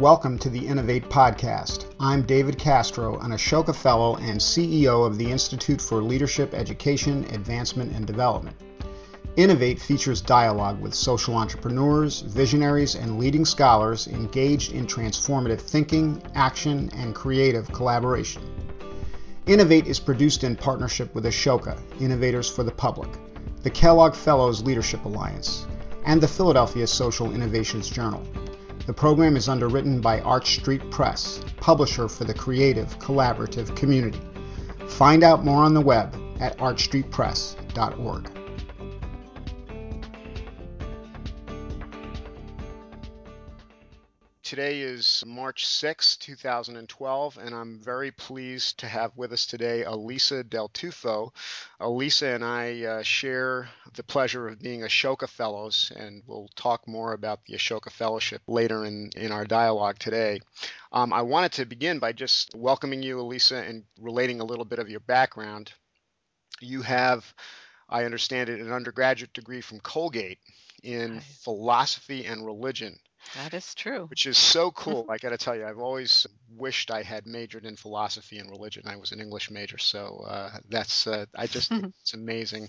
Welcome to the Innovate Podcast. I'm David Castro, an Ashoka Fellow and CEO of the Institute for Leadership Education, Advancement, and Development. Innovate features dialogue with social entrepreneurs, visionaries, and leading scholars engaged in transformative thinking, action, and creative collaboration. Innovate is produced in partnership with Ashoka, Innovators for the Public, the Kellogg Fellows Leadership Alliance, and the Philadelphia Social Innovations Journal. The program is underwritten by Arch Street Press, publisher for the creative, collaborative community. Find out more on the web at archstreetpress.org. Today is March 6, 2012, and I'm very pleased to have with us today Alisa Del Tufo. Alisa and I uh, share the pleasure of being Ashoka Fellows, and we'll talk more about the Ashoka Fellowship later in, in our dialogue today. Um, I wanted to begin by just welcoming you, Alisa, and relating a little bit of your background. You have, I understand it, an undergraduate degree from Colgate in philosophy and religion. That is true. Which is so cool. I got to tell you, I've always wished I had majored in philosophy and religion. I was an English major, so uh, that's uh, I just it's amazing,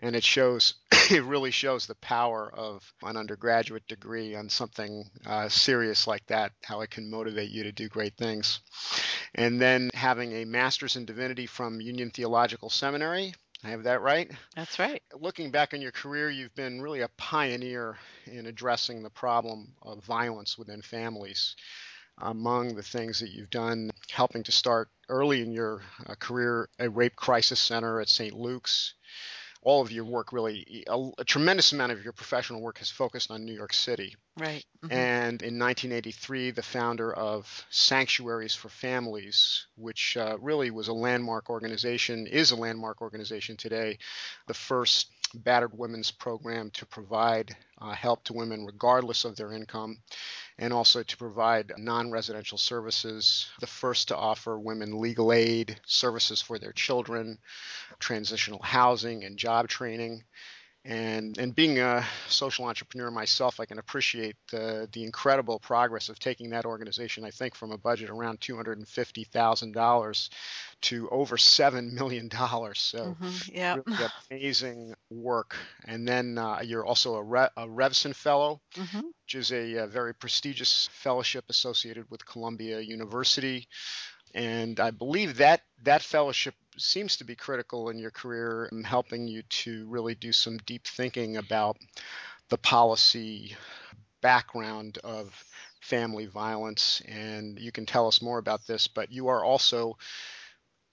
and it shows. It really shows the power of an undergraduate degree on something uh, serious like that. How it can motivate you to do great things, and then having a master's in divinity from Union Theological Seminary I have that right? That's right. Looking back on your career, you've been really a pioneer in addressing the problem of violence within families. Among the things that you've done, helping to start early in your uh, career a rape crisis center at St. Luke's, all of your work really a, a, tremendous amount of your professional work has focused on New York City. Right. Mm-hmm. And in 1983, the founder of Sanctuaries for Families, which uh, really was a landmark organization, is a landmark organization today, the first battered women's program to provide uh, help to women regardless of their income and also to provide non residential services, the first to offer women legal aid, services for their children, transitional housing, and job training. And, and being a social entrepreneur myself, I can appreciate the, the incredible progress of taking that organization, I think, from a budget around $250,000 to over $7 million. So, mm-hmm, yeah. really amazing work. And then uh, you're also a, Re- a Revson Fellow, mm-hmm. which is a, a very prestigious fellowship associated with Columbia University and I believe that that fellowship seems to be critical in your career in helping you to really do some deep thinking about the policy background of family violence. And you can tell us more about this, but you are also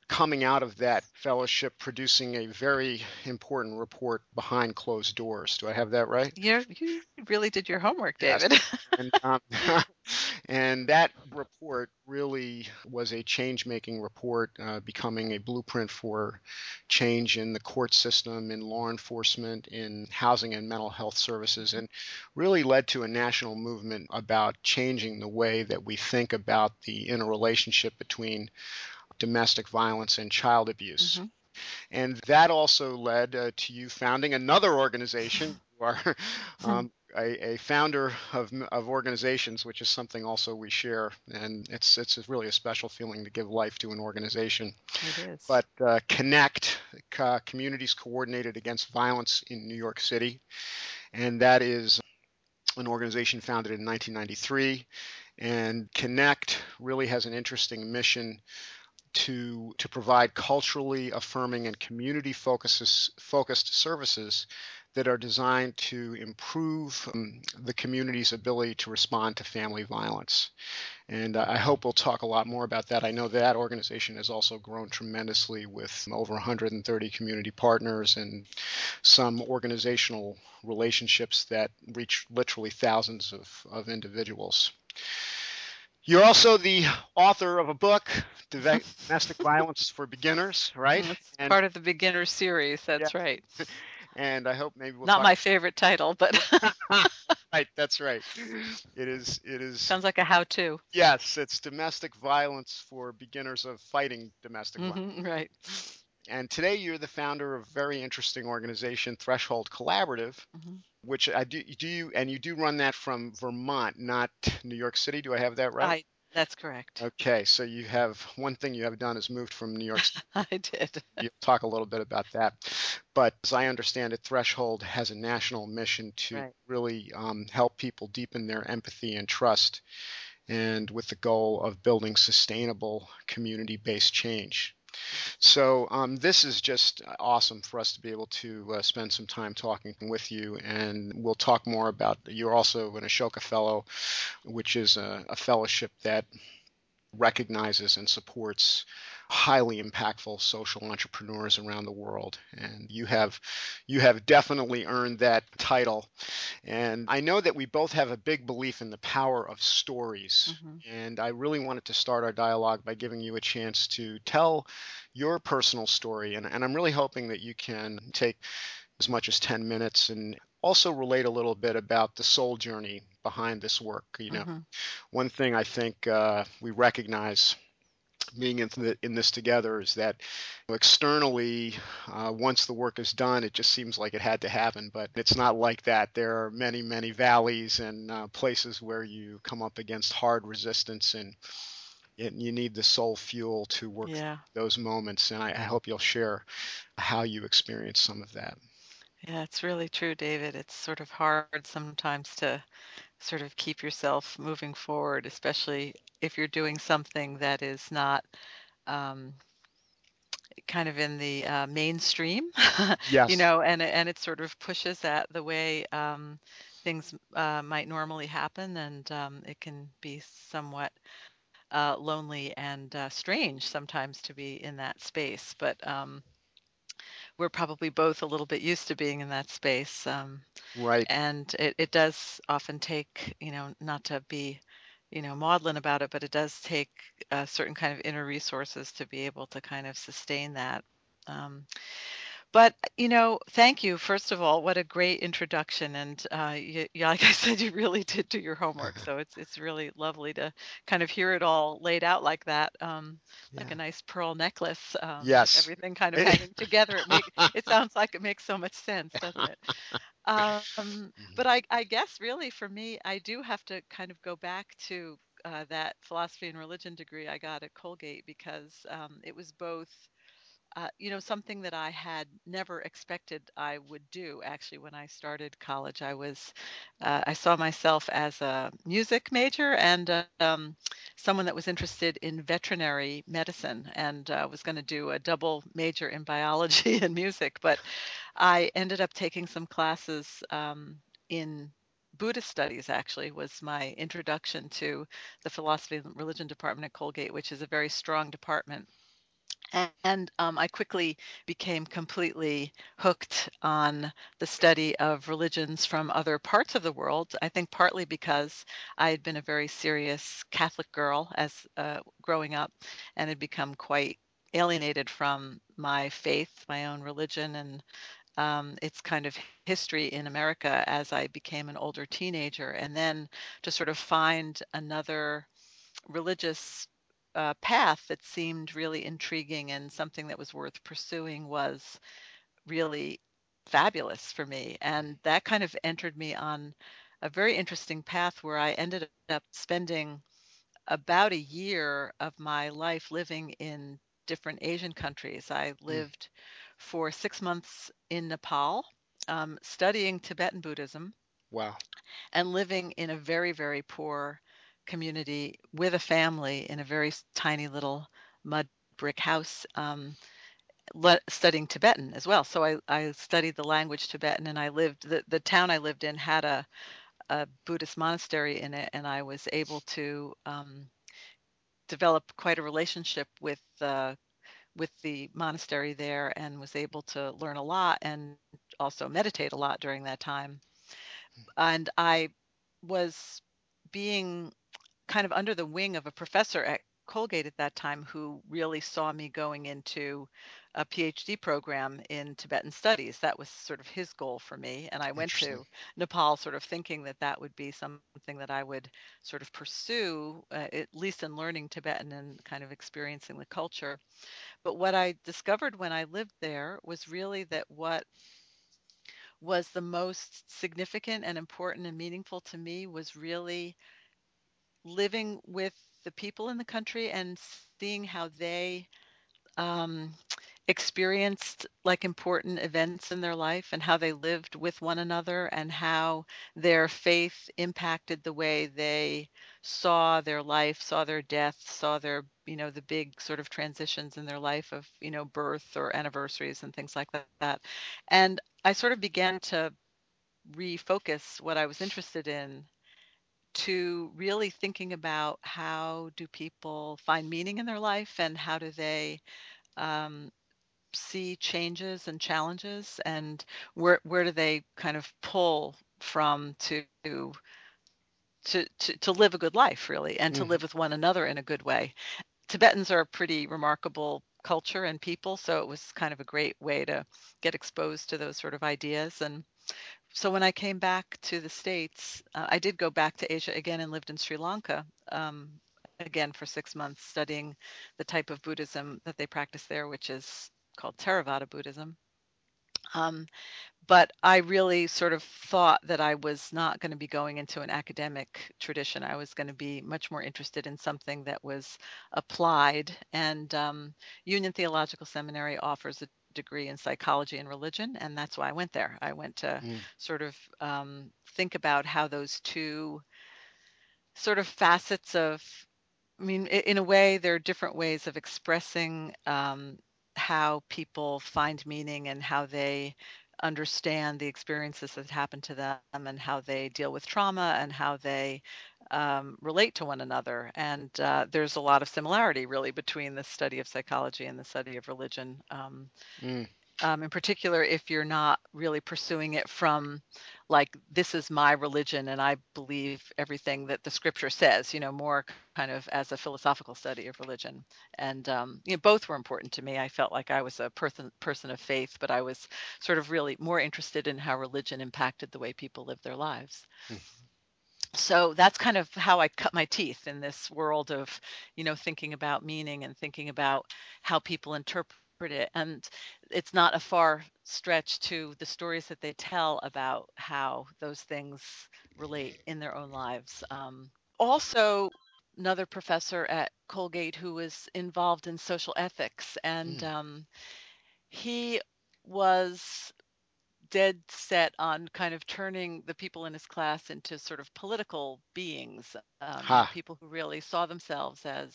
coming out of that fellowship producing a very important report behind closed doors. Do I have that right? you you really did your homework, David. Yes. and, um, and, that report really was a change making report, uh, becoming a blueprint for change in the court system, in law enforcement, in housing and mental health services, and really led to a national movement about changing the way that we think about the interrelationship between domestic violence and child abuse. Mm-hmm. And that also led uh, to you founding another organization. You are um, a, a, founder of, of organizations, which is something also we share, and it's it's really a special feeling to give life to an organization. It is. But uh, Connect uh, Communities Coordinated Against Violence in New York City, and that is an organization founded in 1993. And Connect really has an interesting mission to to provide culturally affirming and community focuses, focused services that are designed to improve um, the community's ability to respond to family violence. And I hope we'll talk a lot more about that. I know that organization has also grown tremendously with over 130 community partners and some organizational relationships that reach literally thousands of, of individuals. You're also the author of a book, Domestic Violence for Beginners, right? That's and, part of the beginner series. That's yeah. right. And I hope maybe we'll not my favorite title, but right. That's right. It is. It is. Sounds like a how-to. Yes, it's domestic violence for beginners of fighting domestic mm-hmm, violence. Right. And today you're the founder of a very interesting organization, Threshold Collaborative, Mhm. which I do, do you, and you do run that from Vermont, not New York City. Do I have that right? I that's correct. Okay, so you have one thing you have done is moved from New York. I did. You'll talk a little bit about that. But as I understand it, Threshold has a national mission to Right. really um, help people deepen their empathy and trust, and with the goal of building sustainable community based change. So, um, this is just awesome for us to be able to uh, spend some time talking with you, and we'll talk more about. You're also an Ashoka Fellow, which is a, a fellowship that recognizes and supports highly impactful social entrepreneurs around the world. And you have you have definitely earned that title. And i know that we both have a big belief in the power of stories. Mhm. and i really wanted to start our dialogue by giving you a chance to tell your personal story. And, and i'm really hoping that you can take as much as 10 minutes and also relate a little bit about the soul journey behind this work you know. Mhm. one thing I think uh, we recognize being in, the, in, this together is that externally, uh, once the work is done, it just seems like it had to happen. But it's not like that. There are many, many valleys and uh, places where you come up against hard resistance, and it, you need the soul fuel to work Yeah. those moments. And I, I hope you'll share how you experience some of that. Yeah, it's really true, David. It's sort of hard sometimes to sort of keep yourself moving forward, especially if you're doing something that is not um, kind of in the uh, mainstream, you know, and it- and it sort of pushes that the way um, things uh, might normally happen, and um, it can be somewhat uh, lonely and uh, strange sometimes to be in that space. But um, we're probably both a little bit used to being in that space. Um, Right. and it, it does often take, you know, not to be, you know, maudlin about it, but it does take a certain kind of inner resources to be able to kind of sustain that. Um, but you know, thank you. First of all, what a great introduction, and uh, like I said, you really did do your homework. So it's it's really lovely to kind of hear it all laid out like that, um, like Yeah. a nice pearl necklace um, with Yes. everything kind of hanging together. It make it sounds like it makes so much sense, doesn't it? Um, Mhm. but I, I guess really for me, I do have to kind of go back to uh, that philosophy and religion degree I got at Colgate because um, it was both uh, you know, something that I had never expected I would do. Actually, when I started college, I was, uh, I saw myself as a music major and uh, um, someone that was interested in veterinary medicine and uh, was going to do a double major in biology and music. But I ended up taking some classes um, in Buddhist studies, actually, was my introduction to the philosophy and religion department at Colgate, which is a very strong department and um, I quickly became completely hooked on the study of religions from other parts of the world. I think partly because I had been a very serious Catholic girl as uh, growing up and had become quite alienated from my faith, my own religion, and um, its kind of history in America as I became an older teenager. And then to sort of find another religious uh, path that seemed really intriguing and something that was worth pursuing was really fabulous for me. And that kind of entered me on a very interesting path where I ended up spending about a year of my life living in different Asian countries. I Mm. lived for six months in Nepal, um, studying Tibetan Buddhism Wow. and living in a very, very poor community with a family in a very tiny little mud brick house, um, le- studying Tibetan as well. So I, I studied the language Tibetan and I lived, the, the town I lived in had a, a Buddhist monastery in it, and I was able to um, develop quite a relationship with uh, with the monastery there, and was able to learn a lot and also meditate a lot during that time. And I was being kind of under the wing of a professor at Colgate at that time who really saw me going into a PhD program in Tibetan studies. That was sort of his goal for me. And I went to Nepal sort of thinking that that would be something that I would sort of pursue, uh, at least in learning Tibetan and kind of experiencing the culture. But what I discovered when I lived there was really that what was the most significant and important and meaningful to me was really living with the people in the country and seeing how they um, experienced like important events in their life and how they lived with one another and how their faith impacted the way they saw their life, saw their death, saw their, you know, the big sort of transitions in their life of, you know, birth or anniversaries and things like that. And I sort of began to refocus what I was interested in to really thinking about how do people find meaning in their life and how do they um, see changes and challenges and where where do they kind of pull from to to to, to live a good life really and to Mm, live with one another in a good way. Tibetans are a pretty remarkable culture and people so it was kind of a great way to get exposed to those sort of ideas and so when I came back to the States, uh, I did go back to Asia again and lived in Sri Lanka um, again for six months, studying the type of Buddhism that they practice there, which is called Theravada Buddhism. Um, but I really sort of thought that I was not going to be going into an academic tradition. I was going to be much more interested in something that was applied. And um, Union Theological Seminary offers a degree in psychology and religion, and that's why I went there. I went to mm, sort of um, think about how those two sort of facets of I mean, in a way, there are different ways of expressing um, how people find meaning and how they understand the experiences that happen to them and how they deal with trauma and how they um, relate to one another. And uh, there's a lot of similarity, really, between the study of psychology and the study of religion. Um, mm, um, in particular if you're not really pursuing it from like this is my religion and i believe everything that the scripture says you know more kind of as a philosophical study of religion and um, you know both were important to me i felt like i was a person person of faith but i was sort of really more interested in how religion impacted the way people live their lives mm, so that's kind of how I cut my teeth in this world of, you know, thinking about meaning and thinking about how people interpret it. And it's not a far stretch to the stories that they tell about how those things relate in their own lives. Um, also, another professor at Colgate who was involved in social ethics, and mm. um, he was dead set on kind of turning the people in his class into sort of political beings, um, people who really saw themselves as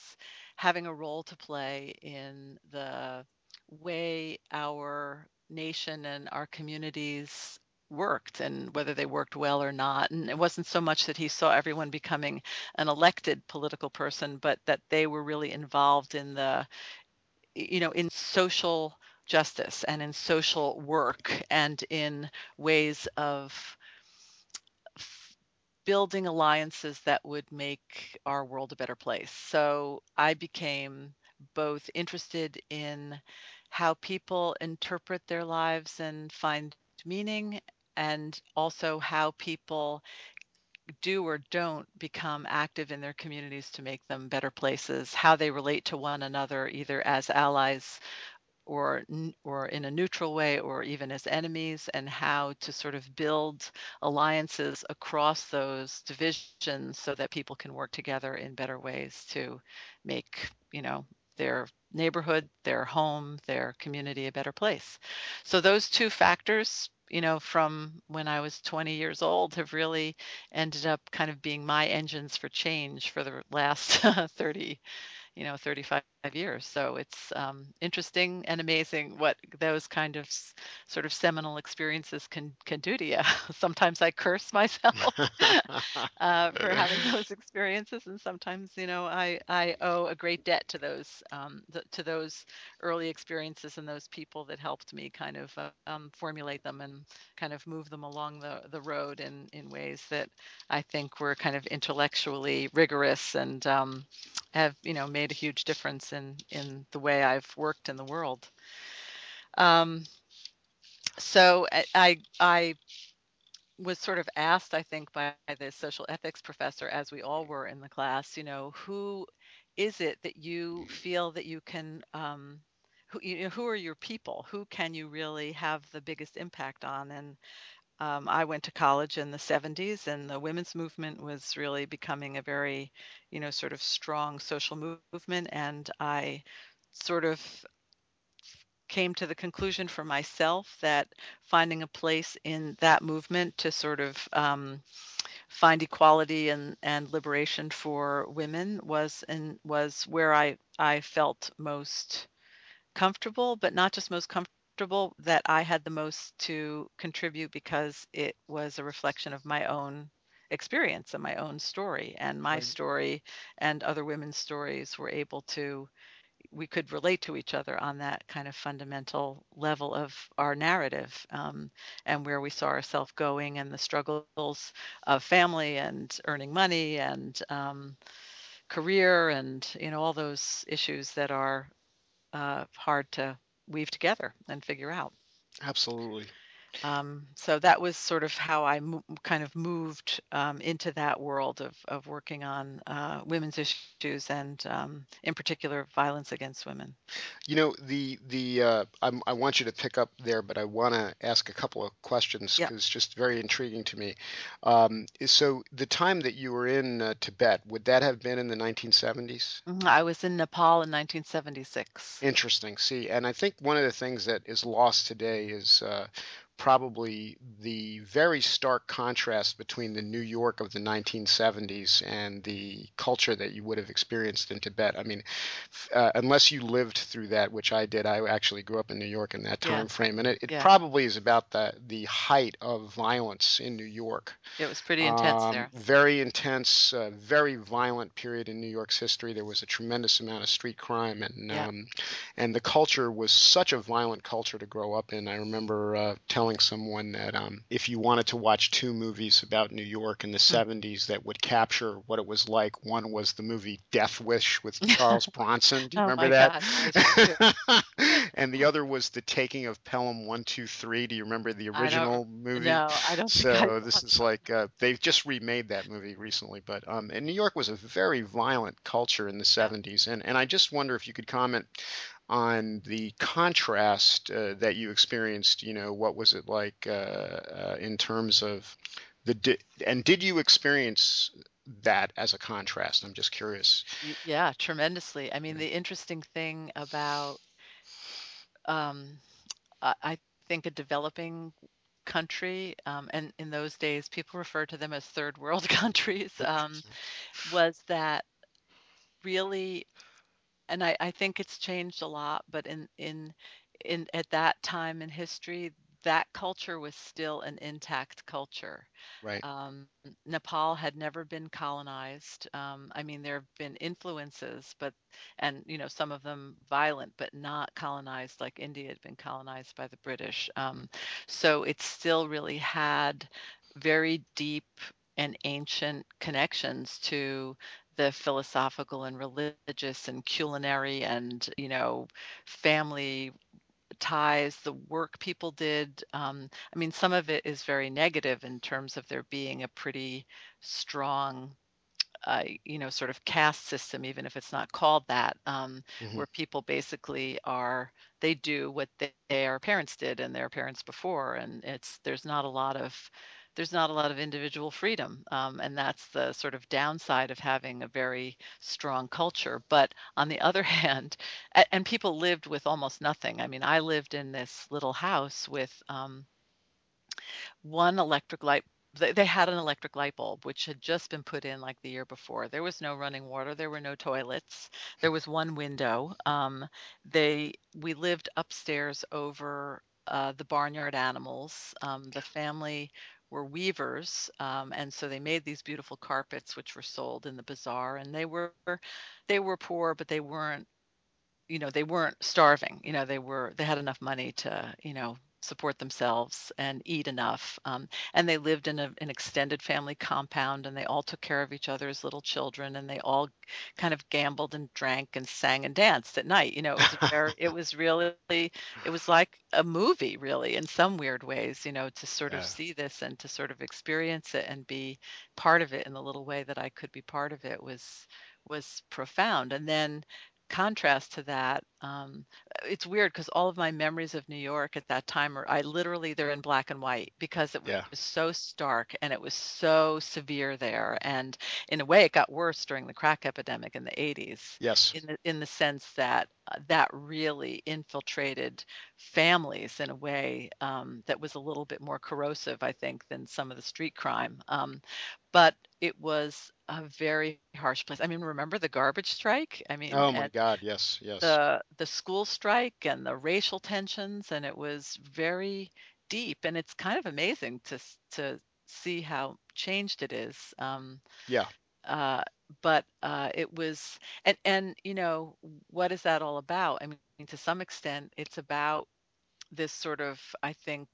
having a role to play in the way our nation and our communities worked and whether they worked well or not. And it wasn't so much that he saw everyone becoming an elected political person, but that they were really involved in the you know, in social justice and in social work and in ways of building alliances that would make our world a better place. So I became both interested in how people interpret their lives and find meaning, and also how people do or don't become active in their communities to make them better places, how they relate to one another, either as allies or or in a neutral way or even as enemies and how to sort of build alliances across those divisions so that people can work together in better ways to make you know their neighborhood their home their community a better place. So those two factors you know from when i was 20 years old have really ended up kind of being my engines for change for the last 30 you know 35 years. So it's um, interesting and amazing what those kind of s- sort of seminal experiences can can do to you. Sometimes i curse myself uh, for having those experiences and sometimes you know i i owe a great debt to those um, th- to those early experiences and those people that helped me kind of uh, um, formulate them and kind of move them along the the road in in ways that i think were kind of intellectually rigorous and um, have you know made a huge difference in in the way I've worked in the world. Um, so I, I was sort of asked, I think, by the social ethics professor, as we all were in the class, you know, who is it that you feel that you can, um, who, you know, who are your people? Who can you really have the biggest impact on? And um, I went to college in the 70s, and the women's movement was really becoming a very, you know, sort of strong social movement. And I sort of came to the conclusion for myself that finding a place in that movement to sort of um, find equality and, and liberation for women was and was where I, I felt most comfortable, but not just most comfortable, that I had the most to contribute because it was a reflection of my own experience and my own story. And my Right. story and other women's stories were able to we could relate to each other on that kind of fundamental level of our narrative um, and where we saw ourselves going and the struggles of family and earning money and um, career and you know all those issues that are uh, hard to weave together and figure out Absolutely. Um, so that was sort of how I mo- kind of moved um, into that world of, of working on uh, women's issues and, um, in particular, violence against women. You know, the the uh, I'm, I want you to pick up there, but I want to ask a couple of questions Yep. because it's just very intriguing to me. Um, so the time that you were in uh, Tibet, would that have been in the 1970s? Mhm, I was in Nepal in 1976. Interesting. See, and I think one of the things that is lost today is uh, probably the very stark contrast between the New York of the 1970s and the culture that you would have experienced in Tibet. I mean, uh, unless you lived through that, which I did, I actually grew up in New York in that Yeah, time frame, and it, it yeah. probably is about the the height of violence in New York. It was pretty intense Um, there. very intense, uh, very violent period in New York's history. There was a tremendous amount of street crime, and Yeah. um, and the culture was such a violent culture to grow up in. I remember uh, telling someone that um, if you wanted to watch two movies about New York in the Mm. 70s that would capture what it was like, one was the movie Death Wish with Charles Bronson. Do you Oh remember that? gosh, I do too. and the other was The Taking of Pelham 123. Do you remember the original movie? no, I don't So this is like uh, they've just remade that movie recently, but um, and New York was a very violent culture in the 70s, and and I just wonder if you could comment on the contrast uh, that you experienced. You know, what was it like uh, uh, in terms of the di- and did you experience that as a contrast? I'm just curious. Yeah. Tremendously. I mean, the interesting thing about, um, I I think a developing country, um, and in those days, people referred to them as third world countries, um, was that really and I, I think it's changed a lot, but in in in at that time in history, that culture was still an intact culture. Right. Um, Nepal had never been colonized. Um, I mean, there have been influences, but and you know some of them violent, but not colonized like India had been colonized by the British. Um, so it still really had very deep and ancient connections to the philosophical and religious and culinary and you know family ties the work people did um, i mean some of it is very negative in terms of there being a pretty strong uh, you know, sort of caste system, even if it's not called that, um, hmm where people basically are they do what they, their parents did and their parents before, and it's there's not a lot of there's not a lot of individual freedom, um, and that's the sort of downside of having a very strong culture. But on the other hand, and people lived with almost nothing. I mean, I lived in this little house with um, one electric light they they had an electric light bulb, which had just been put in like the year before. There was no running water, there were no toilets. There was one window. Um, they we lived upstairs over uh, the barnyard animals. Um, the family were weavers, um, and so they made these beautiful carpets, which were sold in the bazaar. And they were they were poor, but they weren't you know they weren't starving. You know they were they had enough money to you know support themselves and eat enough. Um, and they lived in a, an extended family compound and they all took care of each other as little children and they all kind of gambled and drank and sang and danced at night. You know, it was very, it was really, it was like a movie really in some weird ways, you know, to sort of see this and to sort of experience it and be part of it in the little way that I could be part of it was was profound. And then contrast to that, um, it's weird because all of my memories of New York at that time are I literally they're in black and white because it was yeah, so stark and it was so severe there. And in a way, it got worse during the crack epidemic in the 80s, yes, in the in the sense that uh, that really infiltrated families in a way um, that was a little bit more corrosive, I think, than some of the street crime. Um, but it was a very harsh place. I mean, remember the garbage strike? I mean, oh my and God, yes, yes, the the school strike and the racial tensions, and it was very deep. And it's kind of amazing to s- to see how changed it is. Um, yeah, uh, but uh, it was, and and you know, what is that all about? I mean, to some extent, it's about this sort of, I think,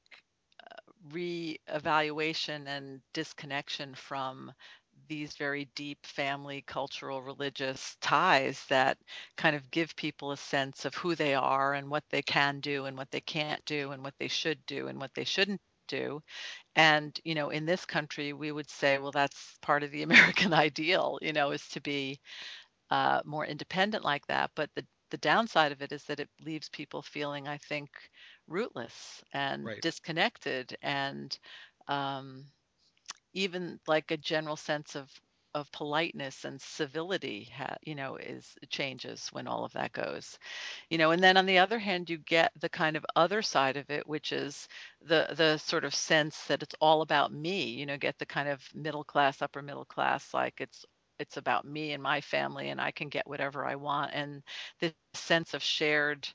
re-evaluation and disconnection from these very deep family, cultural, religious ties that kind of give people a sense of who they are and what they can do and what they can't do and what they should do and what they shouldn't do. And, you know, in this country, we would say, well, that's part of the American ideal, you know, is to be uh, more independent like that. But the the downside of it is that it leaves people feeling, I think, rootless and right, disconnected and um, even like a general sense of of politeness and civility ha- you know is changes when all of that goes. You know and then on the other hand you get the kind of other side of it which is the the sort of sense that it's all about me you know get the kind of middle class upper middle class like it's it's about me and my family and I can get whatever I want. And this sense of shared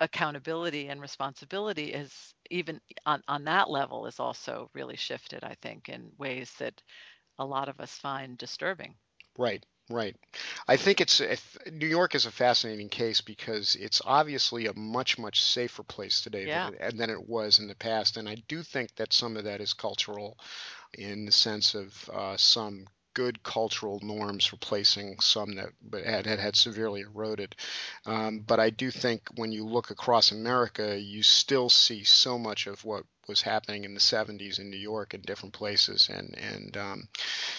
accountability and responsibility is even on, on that level is also really shifted, I think, in ways that a lot of us find disturbing. right, right. I think it's if, New York is a fascinating case because it's obviously a much, much safer place today than Yeah, it, than it was in the past, and I do think that some of that is cultural in the sense of uh, some good cultural norms replacing some that but had, had had severely eroded. Um, but I do think when you look across America, you still see so much of what was happening in the 70s in New York and different places, and and um,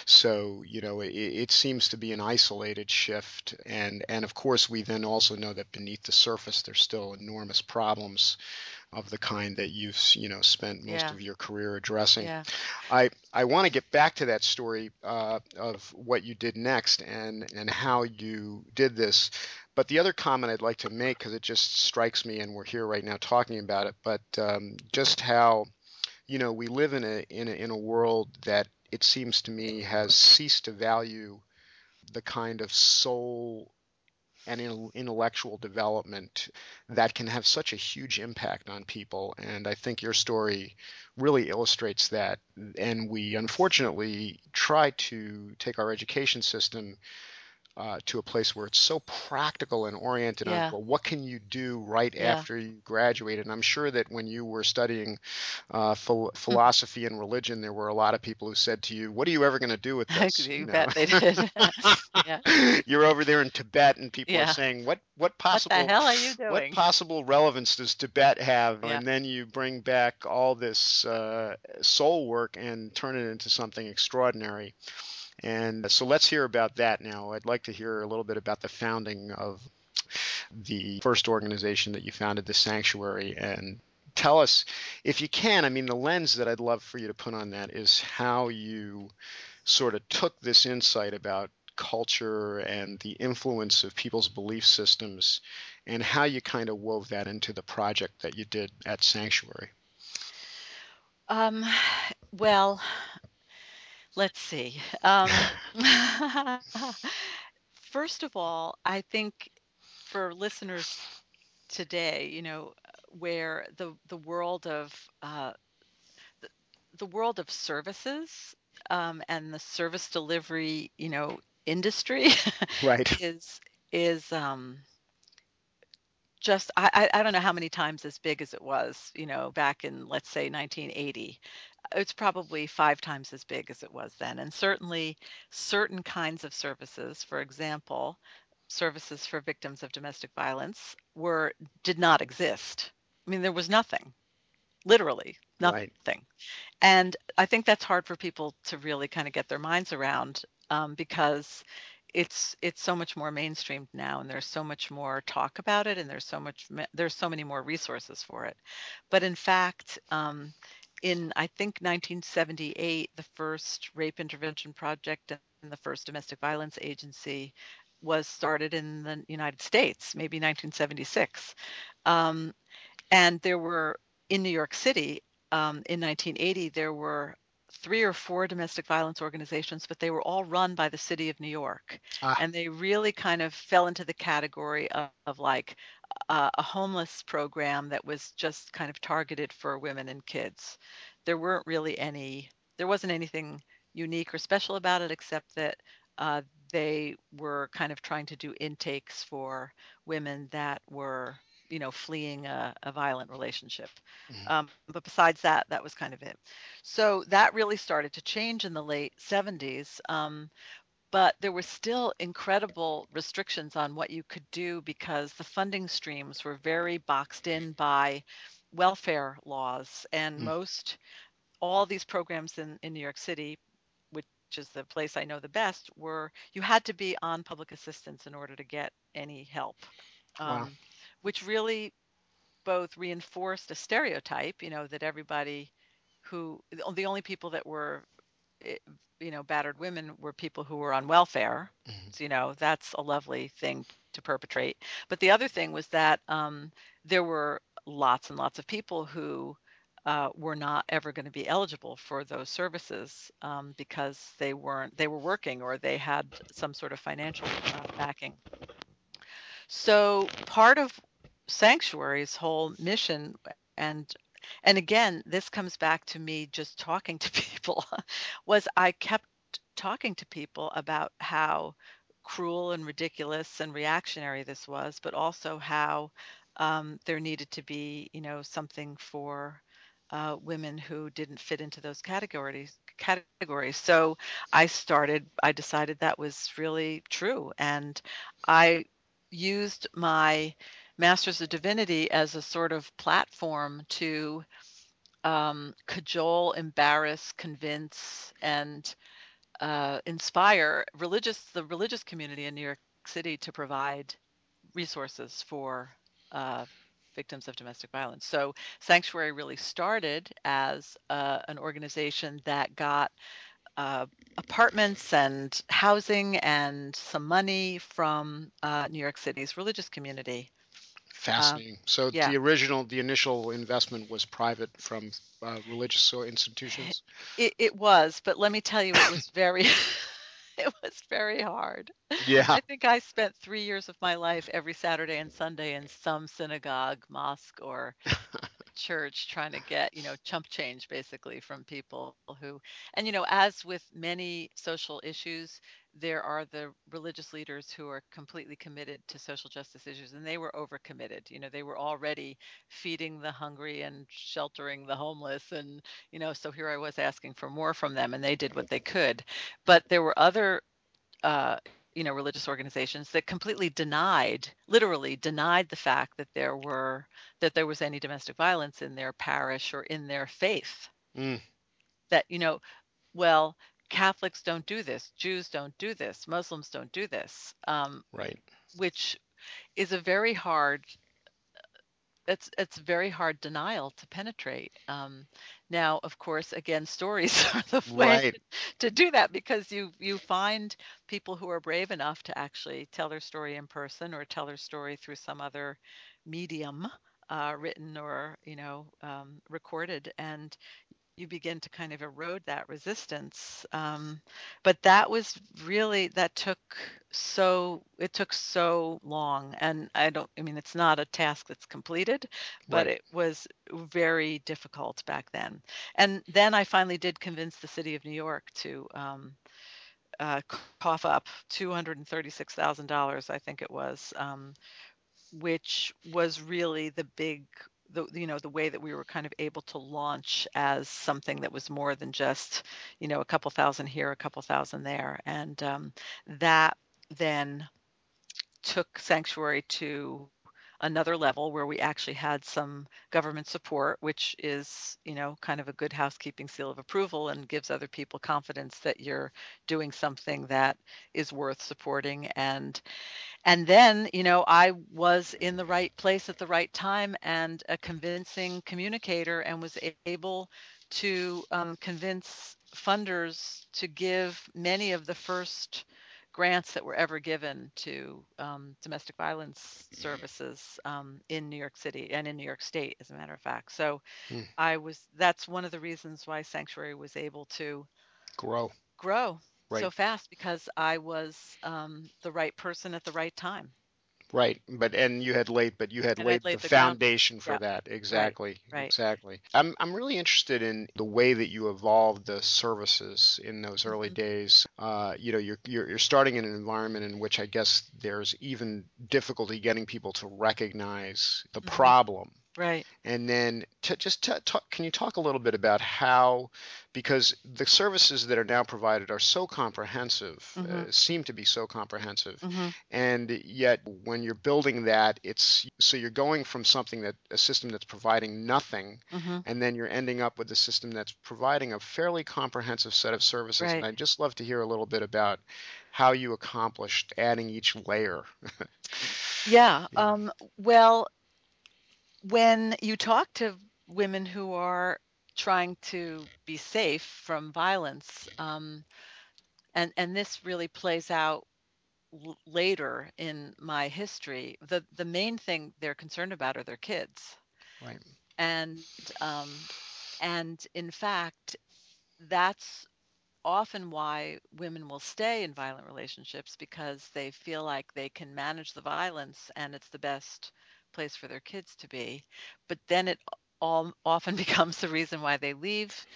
so you know it, it seems to be an isolated shift, and and of course we then also know that beneath the surface there's still enormous problems of the kind that you've you know spent most yeah, of your career addressing. yeah, I I want to get back to that story uh, of what you did next and and how you did this. But the other comment I'd like to make, because it just strikes me, and we're here right now talking about it, but um, just how you know we live in a in a in a world that it seems to me has ceased to value the kind of soul and intellectual development that can have such a huge impact on people. And I think your story really illustrates that. And we unfortunately try to take our education system uh, to a place where it's so practical and oriented on, well, what can you do right yeah. after you graduate? And I'm sure that when you were studying uh, phil- philosophy and religion, there were a lot of people who said to you, "What are you ever going to do with this?" You you bet they did. yeah, you're over there in Tibet, and people are saying, "What what What the possible hell are you doing? what possible relevance does Tibet have?" Yeah. And then you bring back all this uh, soul work and turn it into something extraordinary. And so let's hear about that now. I'd like to hear a little bit about the founding of the first organization that you founded, the Sanctuary, and tell us, if you can, I mean, the lens that I'd love for you to put on that is how you sort of took this insight about culture and the influence of people's belief systems and how you kind of wove that into the project that you did at Sanctuary. Um, well, let's see. Um, first of all, I think for listeners today, you know, where the the world of uh, the, the world of services um, and the service delivery, you know, industry Right. is is um, just I, I don't know how many times as big as it was, you know, back in let's say 1980. It's probably five times as big as it was then. And certainly certain kinds of services, for example, services for victims of domestic violence were did not exist. I mean, there was nothing, literally Right. nothing. And I think that's hard for people to really kind of get their minds around um, because it's it's so much more mainstreamed now and there's so much more talk about it and there's so much there's so many more resources for it but in fact um, in i think 1978 the first rape intervention project and the first domestic violence agency was started in the united states maybe 1976 um, and there were in New York City um, in 1980, there were three or four domestic violence organizations, but they were all run by the city of New York. Ah, And they really kind of fell into the category of, of like uh, a homeless program that was just kind of targeted for women and kids. There weren't really any, there wasn't anything unique or special about it except that uh, they were kind of trying to do intakes for women that were you know fleeing a, a violent relationship mhm. um, but besides that that was kind of it so that really started to change in the late 70s um, but there were still incredible restrictions on what you could do because the funding streams were very boxed in by welfare laws and Mm. most all these programs in, in new york city which is the place i know the best were you had to be on public assistance in order to get any help Wow. Which really both reinforced a stereotype, you know, that everybody who the only people that were, eh, you know, battered women were people who were on welfare. Mhm. So, you know, that's a lovely thing to perpetrate. But the other thing was that um, there were lots and lots of people who uh, were not ever going to be eligible for those services um, because they weren't they were working or they had some sort of financial uh, backing. So part of Sanctuary's whole mission and and again, this comes back to me just talking to people was I kept talking to people about how cruel and ridiculous and reactionary this was, but also how um, there needed to be, you know, something for uh, women who didn't fit into those categories categories. So I started, I decided that was really true. And I used my Masters of Divinity as a sort of platform to um, cajole, embarrass, convince, and uh, inspire religious the religious community in New York City to provide resources for uh, victims of domestic violence. So Sanctuary really started as uh, an organization that got uh, apartments and housing and some money from uh, New York City's religious community. Uh, Fascinating. So yeah, the original, the initial investment was private from uh, religious institutions. it, it was, but let me tell you, it was very, it was very hard. Yeah. I think I spent three years of my life every Saturday and Sunday in some synagogue, mosque, or church trying to get, you know, chump change basically from people who, and, you know, as with many social issues, there are the religious leaders who are completely committed to social justice issues, and they were overcommitted. You know, they were already feeding the hungry and sheltering the homeless. And, you know, so here I was asking for more from them, and they did what they could. But there were other uh, you know, religious organizations that completely denied, literally denied the fact that there were that there was any domestic violence in their parish or in their faith. Mm, That, you know, well, Catholics don't do this, Jews don't do this, Muslims don't do this, um, right. which is a very hard it's it's very hard denial to penetrate. Um, now, of course, again, stories are the way Right. to do that because you you find people who are brave enough to actually tell their story in person or tell their story through some other medium, uh, written or you know um, recorded, and you begin to kind of erode that resistance. Um, but that was really that took so it took so long, and I don't. I mean, it's not a task that's completed, but Right. it was very difficult back then. And then I finally did convince the city of New York to um, uh, cough up $236,000, I think it was, um, which was really the big the you know the way that we were kind of able to launch as something that was more than just you know a couple thousand here a couple thousand there. And um, that then took sanctuary to another level where we actually had some government support which is you know kind of a good housekeeping seal of approval and gives other people confidence that you're doing something that is worth supporting. And and then, you know, I was in the right place at the right time and a convincing communicator and was able to um, convince funders to give many of the first grants that were ever given to um, domestic violence services um, in New York City and in New York State, as a matter of fact. So Mm. I was, that's one of the reasons why Sanctuary was able to Grow. grow Right. so fast because I was um, the right person at the right time. Right, but and you had laid, but you had And I'd laid the laid the ground. foundation for Yep. that. Exactly, Right. exactly. I'm I'm really interested in the way that you evolved the services in those early Mhm. days. Uh, you know, you're, you're you're starting in an environment in which I guess there's even difficulty getting people to recognize the Mhm. problem Right. and then just t- talk, can you talk a little bit about how, because the services that are now provided are so comprehensive, Mhm. uh, seem to be so comprehensive, Mhm. and yet when you're building that, it's so you're going from something that a system that's providing nothing, Mhm. and then you're ending up with a system that's providing a fairly comprehensive set of services. And I'd just love to hear a little bit about how you accomplished adding each layer. Yeah. Yeah. Um, well, when you talk to women who are trying to be safe from violence, um, and and this really plays out l- later in my history. The the main thing they're concerned about are their kids, Right. and um, and in fact, that's often why women will stay in violent relationships because they feel like they can manage the violence and it's the best place for their kids to be. But then it all often becomes the reason why they leave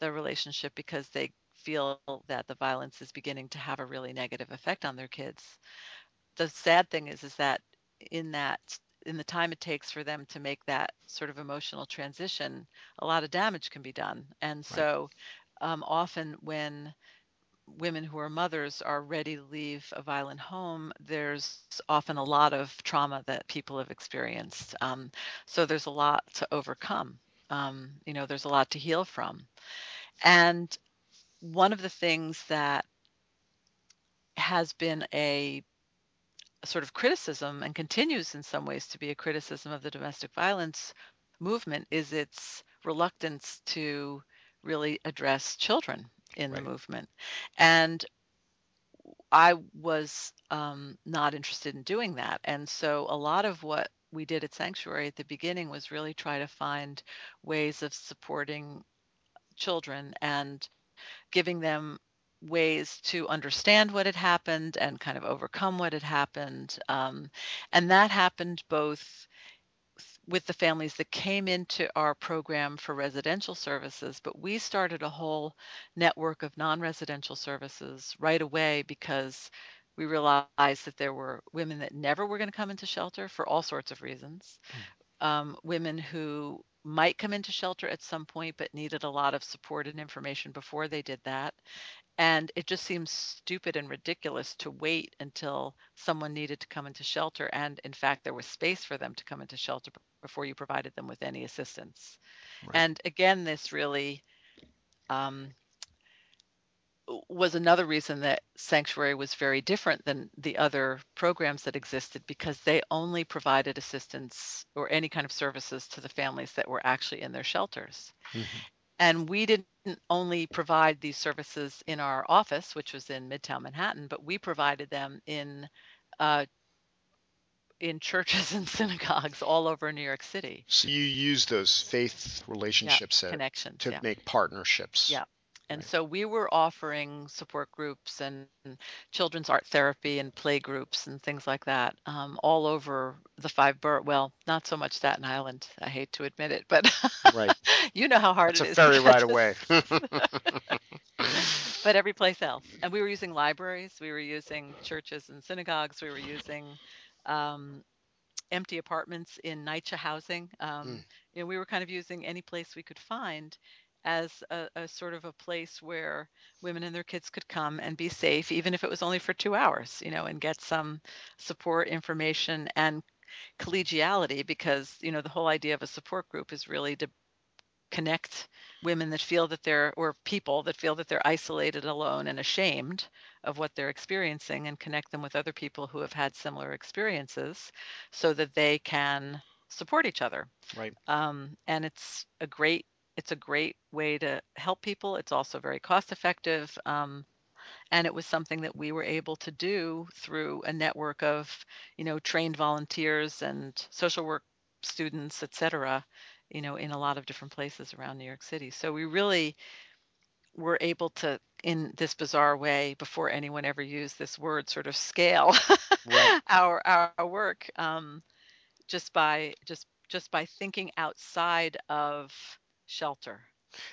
the relationship because they feel that the violence is beginning to have a really negative effect on their kids. The sad thing is is that in that in the time it takes for them to make that sort of emotional transition, a lot of damage can be done. And so um, often when women who are mothers are ready to leave a violent home, there's often a lot of trauma that people have experienced. Um, so there's a lot to overcome. Um, you know, there's a lot to heal from. And one of the things that has been a, a sort of criticism and continues in some ways to be a criticism of the domestic violence movement is its reluctance to really address children in the Right. movement. And I was um, not interested in doing that. And so a lot of what we did at Sanctuary at the beginning was really try to find ways of supporting children and giving them ways to understand what had happened and kind of overcome what had happened. Um, and that happened both with the families that came into our program for residential services, but we started a whole network of non-residential services right away because we realized that there were women that never were going to come into shelter for all sorts of reasons, um, women who might come into shelter at some point but needed a lot of support and information before they did that and it just seems stupid and ridiculous to wait until someone needed to come into shelter. And in fact, there was space for them to come into shelter before you provided them with any assistance. Right. And again, this really um, was another reason that Sanctuary was very different than the other programs that existed because they only provided assistance or any kind of services to the families that were actually in their shelters. Mhm. And we didn't only provide these services in our office, which was in Midtown Manhattan, but we provided them in uh, in churches and synagogues all over New York City. So you use those faith relationships that, connections. to Yeah, make partnerships. yeah. And so we were offering support groups and children's art therapy and play groups and things like that um, all over the five borough. Well, not so much Staten Island. I hate to admit it, but Right. you know how hard That's it a is to ferry get right away. but every place else. And we were using libraries, we were using churches and synagogues, we were using um, empty apartments in NYCHA housing. Mm, Um, you know, we were kind of using any place we could find as a, a sort of a place where women and their kids could come and be safe, even if it was only for two hours, you know, and get some support, information, and collegiality. Because you know, the whole idea of a support group is really to connect women that feel that they're or people that feel that they're isolated, alone, and ashamed of what they're experiencing and connect them with other people who have had similar experiences so that they can support each other. right. Um, and it's a great it's a great way to help people. It's also very cost effective. Um, and it was something that we were able to do through a network of you know trained volunteers and social work students et cetera you know in a lot of different places around new york city so we really were able to in this bizarre way before anyone ever used this word sort of scale Right. our our work um, just by just just by thinking outside of shelter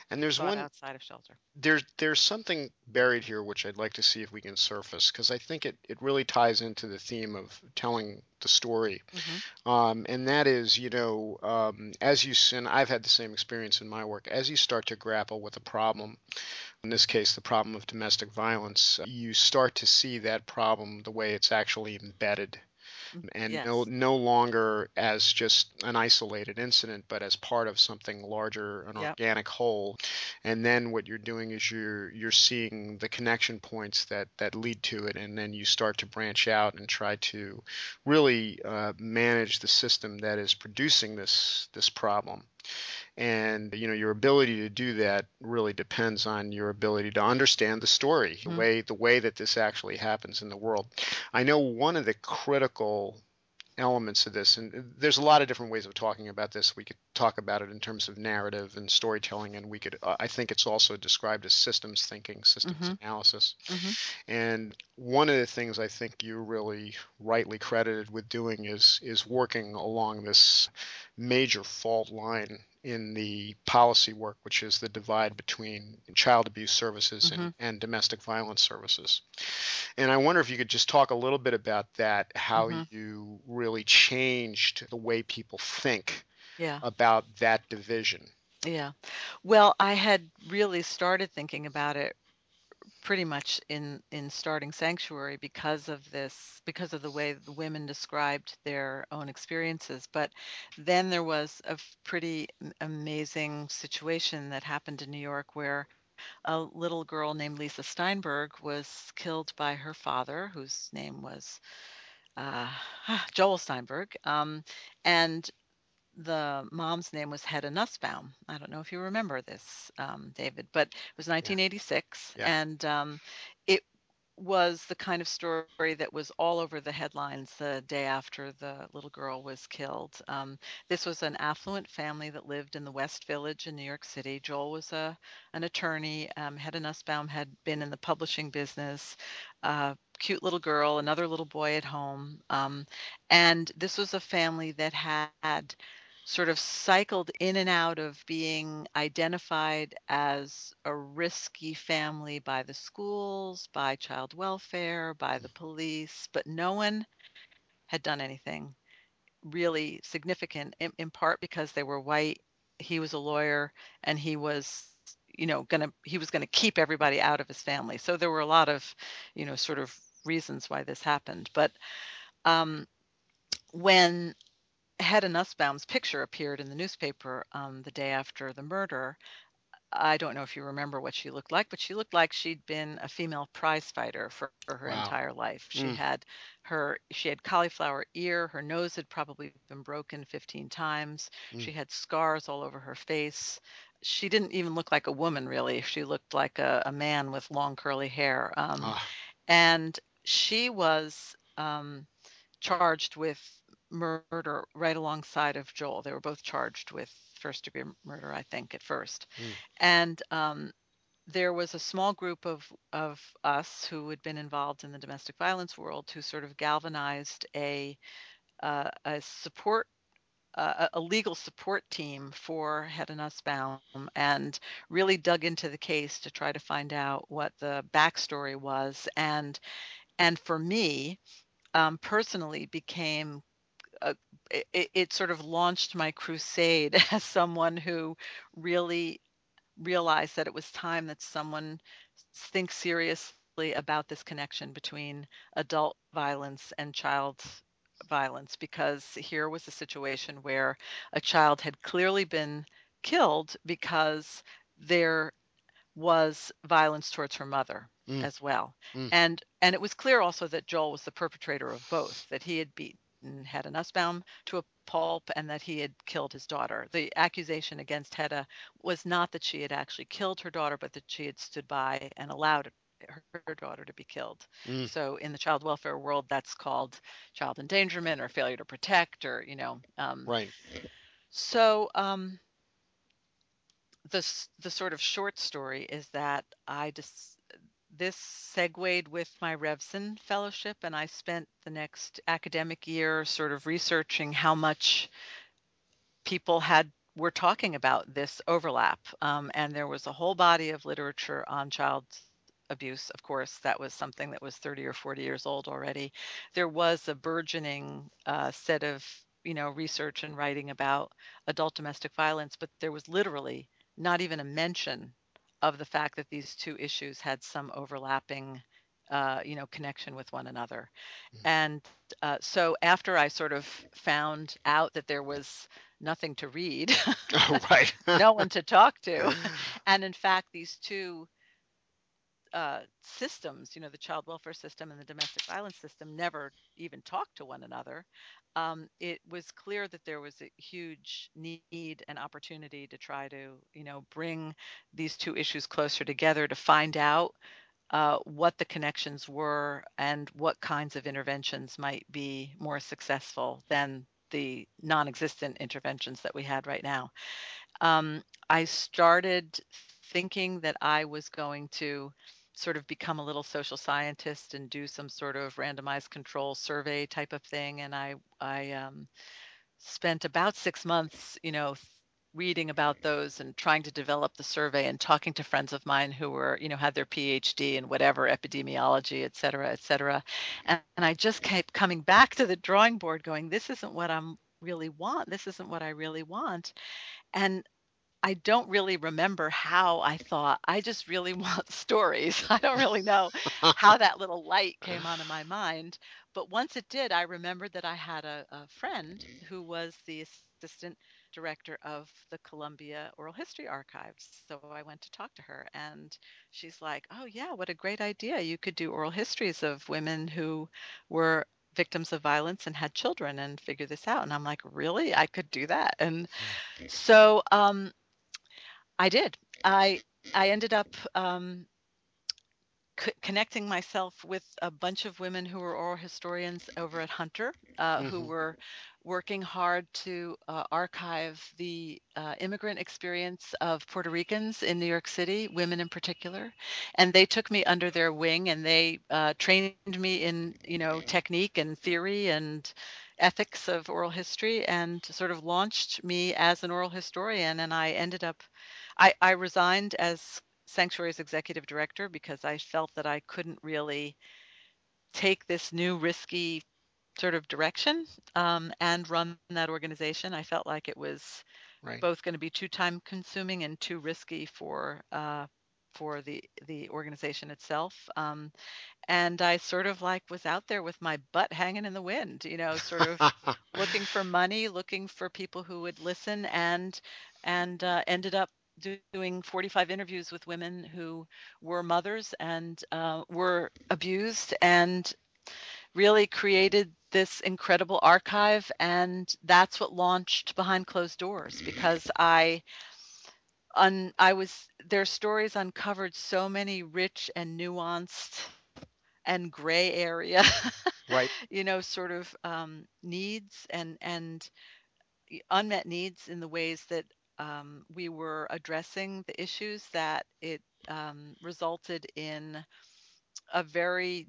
And there's one outside of shelter there's there's something buried here which I'd like to see if we can surface because I think it, it really ties into the theme of telling the story. hmm Um, and that is, you know, um, as you and I've had the same experience in my work. As you start to grapple with a problem, in this case, the problem of domestic violence, you start to see that problem the way it's actually embedded and no no longer as just an isolated incident, but as part of something larger, an yep. organic whole. And then what you're doing is you're you're seeing the connection points that that lead to it, and then you start to branch out and try to really uh, manage the system that is producing this this problem and you know your ability to do that really depends on your ability to understand the story the hmm way the way that this actually happens in the world. I know one of the critical elements of this and there's a lot of different ways of talking about this. We could talk about it in terms of narrative and storytelling and we could uh, i think it's also described as systems thinking systems hmm analysis. Hmm and one of the things I think you're really rightly credited with doing is is working along this major fault line in the policy work, which is the divide between child abuse services and, hmm and domestic violence services. And I wonder if you could just talk a little bit about that, how hmm you really changed the way people think Yeah. about that division. Yeah. Well, I had really started thinking about it pretty much in in starting Sanctuary because of this, because of the way the women described their own experiences. But then there was a pretty amazing situation that happened in New York where a little girl named Lisa Steinberg was killed by her father, whose name was uh, Joel Steinberg. Um, and the mom's name was Hedda Nussbaum. I don't know if you remember this, um, David, but it was Yeah, 1986, yeah, and um, it was the kind of story that was all over the headlines the day after the little girl was killed. Um, this was an affluent family that lived in the West Village in New York City. Joel was a an attorney. Um, Hedda Nussbaum had been in the publishing business. Uh, cute little girl, another little boy at home, um, and this was a family that had sort of cycled in and out of being identified as a risky family by the schools, by child welfare, by the police, but no one had done anything really significant in, in part because they were white. He was a lawyer and he was you know going to he was going to keep everybody out of his family. So there were a lot of, you know, sort of reasons why this happened. But um when Hedda Nussbaum's picture appeared in the newspaper um, the day after the murder. I don't know if you remember what she looked like, but she looked like she'd been a female prize fighter for, for her wow. entire life. She Mm, had her she had cauliflower ear, her nose had probably been broken 15 times. mm, She had scars all over her face. She didn't even look like a woman really. She looked like a, a man with long curly hair. Um, ah, and she was um, charged with murder right alongside of Joel. They were both charged with first degree murder, I think, at first. mm, And um, there was a small group of of us who had been involved in the domestic violence world who sort of galvanized a uh, a support. Uh, a legal support team for Hedda Nussbaum and really dug into the case to try to find out what the backstory was and and for me um, personally became a it, it sort of launched my crusade as someone who really realized that it was time that someone think seriously about this connection between adult violence and child violence because here was a situation where a child had clearly been killed because there was violence towards her mother Mm, as well. mm, And and it was clear also that Joel was the perpetrator of both, that he had beaten Hedda Nussbaum to a pulp and that he had killed his daughter. The accusation against Hedda was not that she had actually killed her daughter, but that she had stood by and allowed her, her daughter to be killed. mm, So in the child welfare world, that's called child endangerment or failure to protect, or you know. Um, right. so um, the the sort of short story is that I just this segued with my Revson fellowship, and I spent the next academic year sort of researching how much people had were talking about this overlap. Um, and there was a whole body of literature on child abuse. Of course, that was something that was 30 or 40 years old already. There was a burgeoning uh, set of you know research and writing about adult domestic violence, but there was literally not even a mention of the fact that these two issues had some overlapping uh, you know connection with one another Mm. and uh, so after I sort of found out that there was nothing to read, Oh, right. no one to talk to, and in fact, these two uh, systems, you know, the child welfare system and the domestic violence system, never even talked to one another. Um, it was clear that there was a huge need and opportunity to try to, you know, bring these two issues closer together to find out uh, what the connections were and what kinds of interventions might be more successful than the non-existent interventions that we had right now. Um, I started thinking that I was going to sort of become a little social scientist and do some sort of randomized control survey type of thing, and I I um, spent about six months, you know, reading about those and trying to develop the survey and talking to friends of mine who were, you know, had their PhD in whatever epidemiology, et cetera, et cetera. And, and I just kept coming back to the drawing board going, this isn't what I'm really want. This isn't what I really want. And I don't really remember how I thought, I just really want stories. I don't really know how that little light came onto my mind. But once it did, I remembered that I had a, a friend who was the assistant director of the Columbia Oral History Archives. So I went to talk to her, and she's like, Oh, yeah, what a great idea. You could do oral histories of women who were victims of violence and had children and figure this out. And I'm like, Really? I could do that. And so, um, I did. I I ended up um, c- connecting myself with a bunch of women who were oral historians over at Hunter, uh, who hmm were working hard to uh, archive the uh, immigrant experience of Puerto Ricans in New York City, women in particular, and they took me under their wing and they uh, trained me in you know technique and theory and ethics of oral history and sort of launched me as an oral historian. And I ended up I, I resigned as Sanctuary's executive director because I felt that I couldn't really take this new risky sort of direction um, and run that organization. I felt like it was Right. both going to be too time consuming and too risky for uh, for the the organization itself. Um, and I sort of like was out there with my butt hanging in the wind, you know, sort of looking for money, looking for people who would listen, and and uh, ended up doing 45 interviews with women who were mothers and uh, were abused, and really created this incredible archive. And that's what launched Behind Closed Doors because I un, I was their stories uncovered so many rich and nuanced and gray area right. you know sort of um, needs and and unmet needs in the ways that um, we were addressing the issues that it um, resulted in a very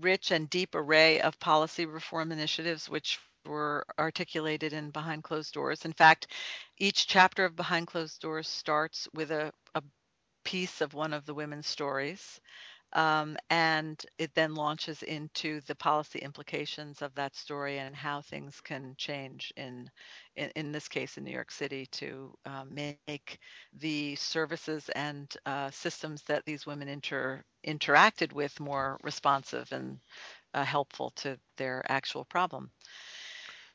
rich and deep array of policy reform initiatives which were articulated in behind closed doors. In fact each chapter of behind closed doors starts with a, a piece of one of the women's stories Um, and it then launches into the policy implications of that story and how things can change in, in, in this case, in New York City to um, make the services and uh, systems that these women inter, interacted with more responsive and uh, helpful to their actual problem.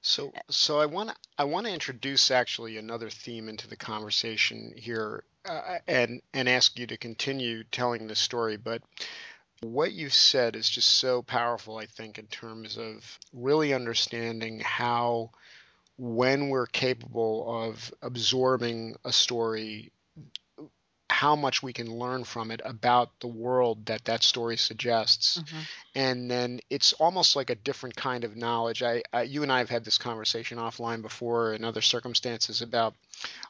So, so I want I want to introduce actually another theme into the conversation here, uh, and and ask you to continue telling the story. But what you've said is just so powerful, I think, in terms of really understanding how when we're capable of absorbing a story, how much we can learn from it about the world that that story suggests hmm and then it's almost like a different kind of knowledge. I, I, you and I have had this conversation offline before in other circumstances about.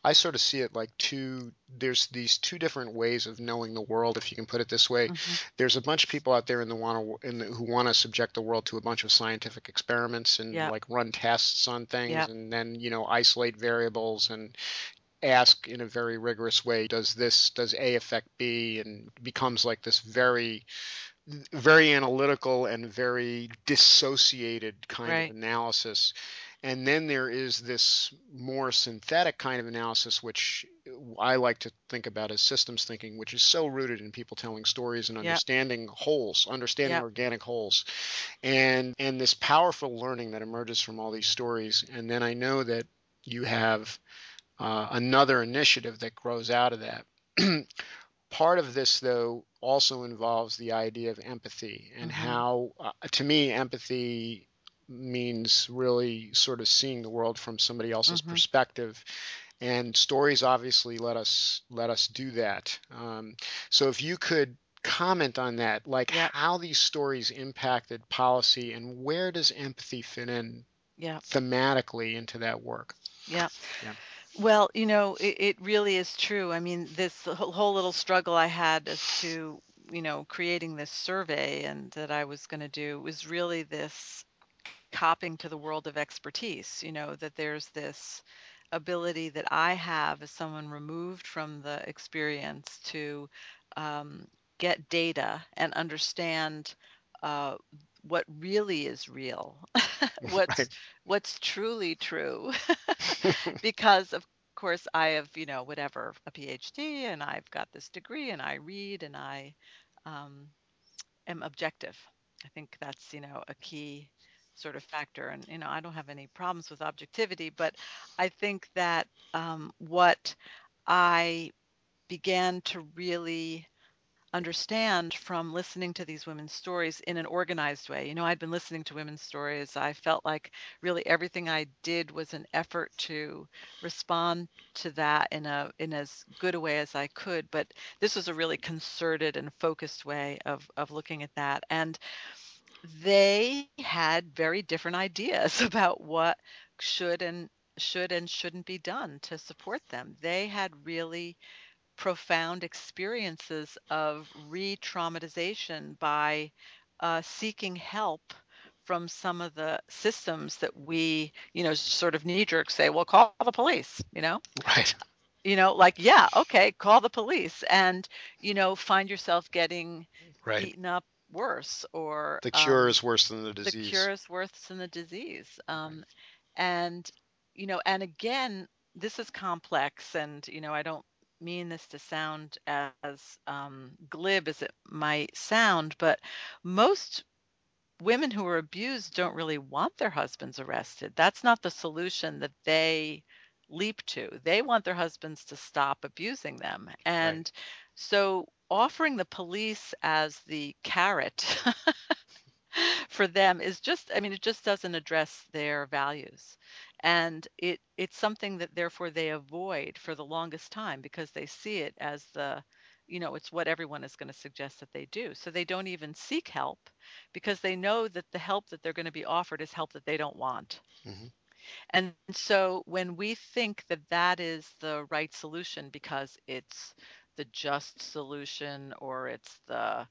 I sort of see it like two. There's these two different ways of knowing the world, if you can put it this way. hmm There's a bunch of people out there in the want in the, who want to subject the world to a bunch of scientific experiments and Yep. like run tests on things, Yep. and then you know isolate variables and ask in a very rigorous way, does this does A affect B, and becomes like this very very analytical and very dissociated kind of analysis. And then there is this more synthetic kind of analysis, which I like to think about as systems thinking, which is so rooted in people telling stories and Yep. understanding wholes, understanding Yep. organic wholes, and and this powerful learning that emerges from all these stories. And then I know that you have uh, another initiative that grows out of that. part of this though also involves the idea of empathy and hmm how uh, to me empathy means really sort of seeing the world from somebody else's hmm perspective and stories obviously let us let us do that um, so if you could comment on that like Yep. how these stories impacted policy and where does empathy fit in Yep. thematically into that work Yep. yeah Well, you know, it, it really is true. I mean, this whole little struggle I had as to, you know, creating this survey and that I was going to do was really this copping to the world of expertise, you know, that there's this ability that I have as someone removed from the experience to um, get data and understand uh, what really is real, what's right what's truly true, because of course I have, you know, whatever, a PhD and I've got this degree and I read and I um, am objective. I think that's, you know, a key sort of factor. And, you know, I don't have any problems with objectivity, but I think that um, what I began to really understand from listening to these women's stories in an organized way. You know, I'd been listening to women's stories. I felt like really everything I did was an effort to respond to that in a in as good a way as I could. But this was a really concerted and focused way of of looking at that. And they had very different ideas about what should and should and shouldn't be done to support them. They had really profound experiences of re-traumatization by uh, seeking help from some of the systems that we, you know, sort of knee-jerk say, well, call the police, you know? right You know, like, yeah, okay, call the police and, you know, find yourself getting right beaten up worse or the cure um, is worse than the disease. the cure is worse than the disease. right Um, and, you know, and again, this is complex, and, you know, I don't mean this to sound as um, glib as it might sound, but most women who are abused don't really want their husbands arrested. That's not the solution that they leap to. They want their husbands to stop abusing them. right And so offering the police as the carrot for them is just I mean, it just doesn't address their values. And it it's something that therefore they avoid for the longest time because they see it as the you know, it's what everyone is going to suggest that they do. So they don't even seek help because they know that the help that they're going to be offered is help that they don't want. hmm And so when we think that that is the right solution because it's the just solution or it's the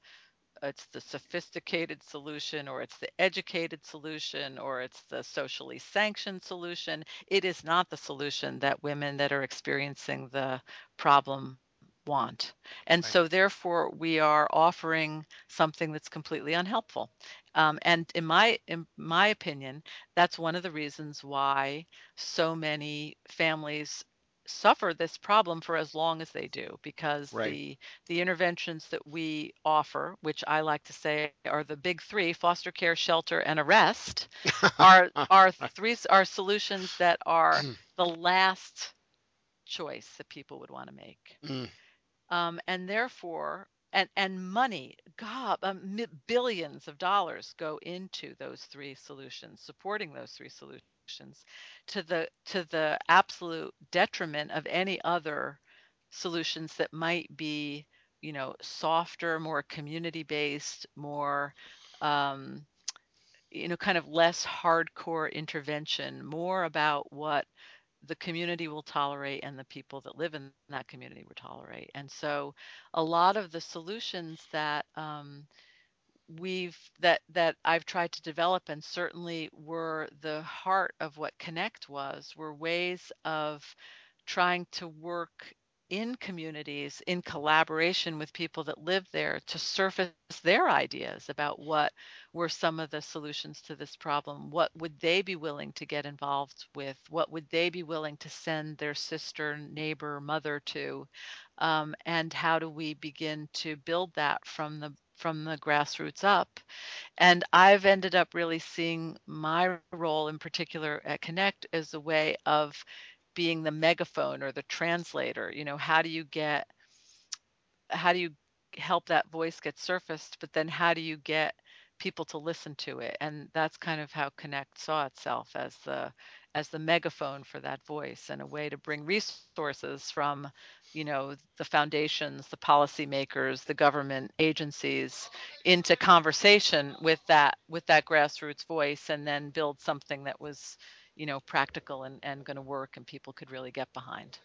it's the sophisticated solution or it's the educated solution or it's the socially sanctioned solution. It is not the solution that women that are experiencing the problem want. And Right. so, therefore, we are offering something that's completely unhelpful. Um, and in my in my opinion, that's one of the reasons why so many families suffer this problem for as long as they do because Right. the the interventions that we offer which i like to say are the big 3 foster care shelter and arrest are are three are solutions that are the last choice that people would want to make. Mm, um, and therefore and and money god um, billions of dollars go into those three solutions supporting those three solutions to the to the absolute detriment of any other solutions that might be you know softer more community based more um, you know kind of less hardcore intervention more about what the community will tolerate and the people that live in that community will tolerate. And so a lot of the solutions that um, we've that that I've tried to develop and certainly were the heart of what Connect was were ways of trying to work in communities in collaboration with people that live there to surface their ideas about what were some of the solutions to this problem. What would they be willing to get involved with? What would they be willing to send their sister neighbor mother to? Um, and how do we begin to build that from the from the grassroots up. And i've ended up really seeing my role in particular at connect as a way of being the megaphone or the translator. You know how do you get how do you help that voice get surfaced but then how do you get people to listen to it? And that's kind of how connect saw itself as the as the megaphone for that voice and a way to bring resources from you know the foundations the policymakers the government agencies into conversation with that with that grassroots voice and then build something that was you know practical and, and going to work and people could really get behind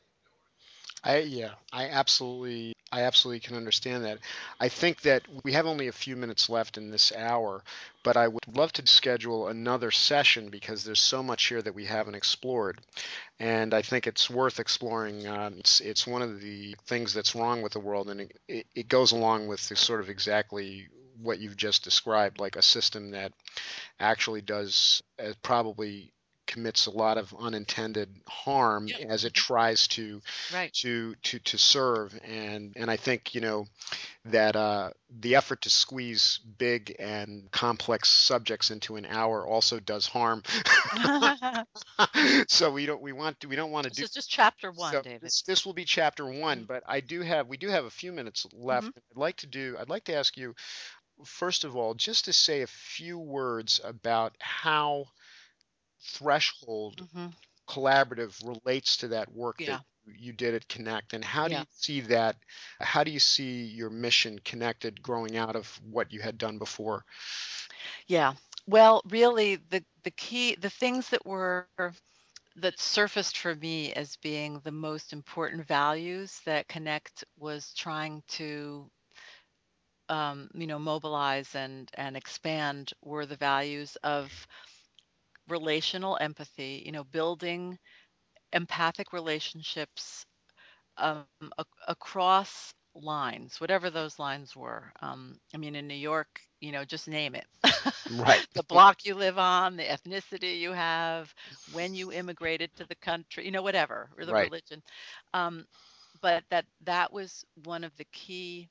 I yeah, I absolutely I absolutely can understand that. I think that we have only a few minutes left in this hour, but I would love to schedule another session because there's so much here that we haven't explored, and I think it's worth exploring. Um, it's it's one of the things that's wrong with the world, and it, it, it goes along with the sort of exactly what you've just described, like a system that actually does uh, probably commits a lot of unintended harm Yeah. as it tries to right to to to serve and and I think you know that uh, the effort to squeeze big and complex subjects into an hour also does harm. so we don't we want to, we don't want to this do is just chapter one so david this this will be chapter one, but I do have we do have a few minutes left. Mhm. I'd like to do I'd like to ask you first of all just to say a few words about how threshold Mhm. collaborative relates to that work that you did at Connect, and how do Yeah. you see that? How do you see your mission connected growing out of what you had done before? Yeah. Well, really the the key the things that were that surfaced for me as being the most important values that Connect was trying to um, you know mobilize and and expand were the values of relational empathy, you know, building empathic relationships um, ac- across lines, whatever those lines were. Um, I mean, in New York, you know, just name it. Right, the block you live on, the ethnicity you have, when you immigrated to the country, you know, whatever, or the right. religion. Um, but that that was one of the key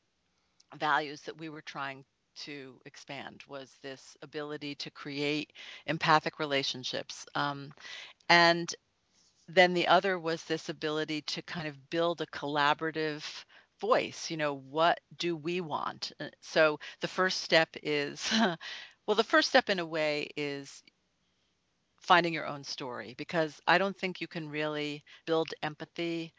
values that we were trying to expand was this ability to create empathic relationships um, and then the other was this ability to kind of build a collaborative voice. You know, what do we want? Uh, So the first step is, well, the first step in a way is finding your own story because I don't think you can really build empathy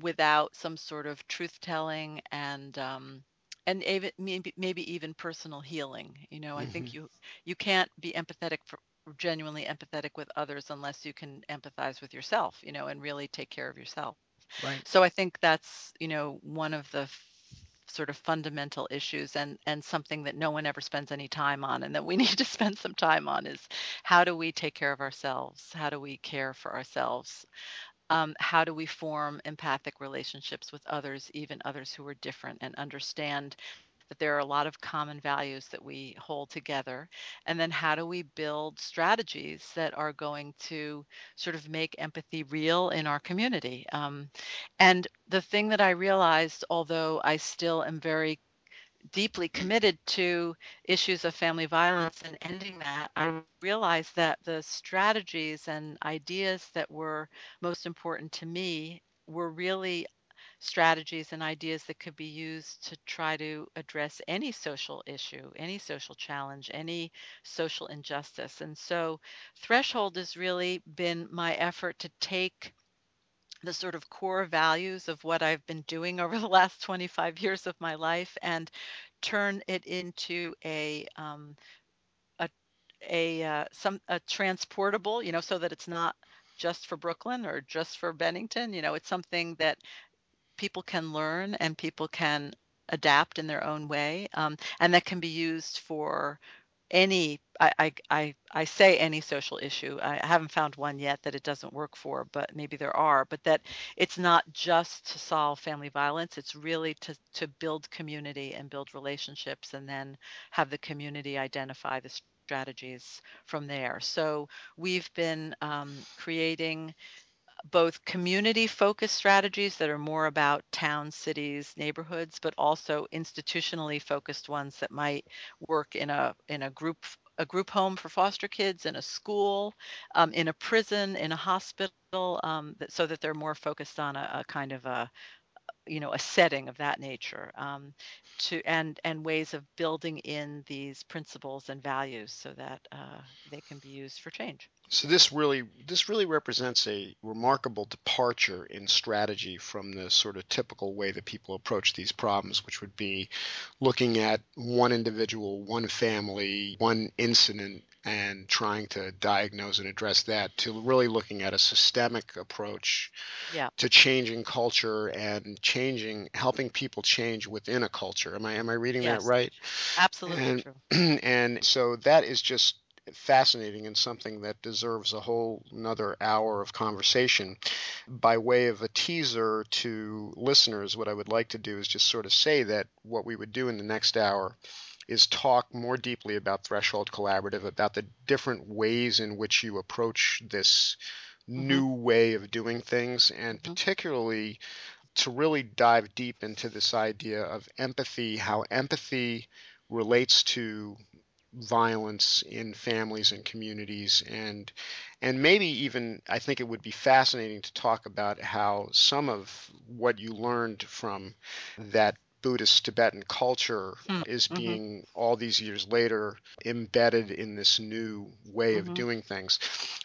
without some sort of truth telling and um, and even maybe maybe even personal healing. You know, I think hmm you you can't be empathetic for genuinely empathetic with others unless you can empathize with yourself, you know, and really take care of yourself. Right. So I think that's, you know, one of the f- sort of fundamental issues and and something that no one ever spends any time on and that we need to spend some time on is how do we take care of ourselves? How do we care for ourselves? Um, how do we form empathic relationships with others, even others who are different, and understand that there are a lot of common values that we hold together. And then how do we build strategies that are going to sort of make empathy real in our community? Um, and the thing that I realized, although I still am very deeply committed to issues of family violence and ending that, I realized that the strategies and ideas that were most important to me were really strategies and ideas that could be used to try to address any social issue, any social challenge, any social injustice. And so, Threshold has really been my effort to take the sort of core values of what I've been doing over the last 25 years of my life and turn it into a um, a a uh, some a transportable, you know, so that it's not just for Brooklyn or just for Bennington. You know, it's something that people can learn and people can adapt in their own way, um, and that can be used for any I, I I I say any social issue. I haven't found one yet that it doesn't work for, but maybe there are. But that it's not just to solve family violence. It's really to to build community and build relationships, and then have the community identify the strategies from there. So we've been um, creating both community focused strategies that are more about towns, cities, neighborhoods, but also institutionally focused ones that might work in a in a group a group home for foster kids, in a school, um, in a prison, in a hospital, um, that, so that they're more focused on a, a, kind of a you know a setting of that nature um, to and and ways of building in these principles and values so that uh, they can be used for change. So this really this really represents a remarkable departure in strategy from the sort of typical way that people approach these problems, which would be looking at one individual, one family, one incident and trying to diagnose and address that to really looking at a systemic approach Yeah. to changing culture and changing helping people change within a culture. Am I am I reading that right? Absolutely And true. and so that is just fascinating and something that deserves a whole another hour of conversation. By way of a teaser to listeners, what I would like to do is just sort of say that what we would do in the next hour is talk more deeply about Threshold Collaborative, about the different ways in which you approach this hmm new way of doing things, and hmm particularly to really dive deep into this idea of empathy, how empathy relates to violence in families and communities. And and maybe even I think it would be fascinating to talk about how some of what you learned from that Buddhist Tibetan culture is hmm being all these years later embedded in this new way of hmm doing things.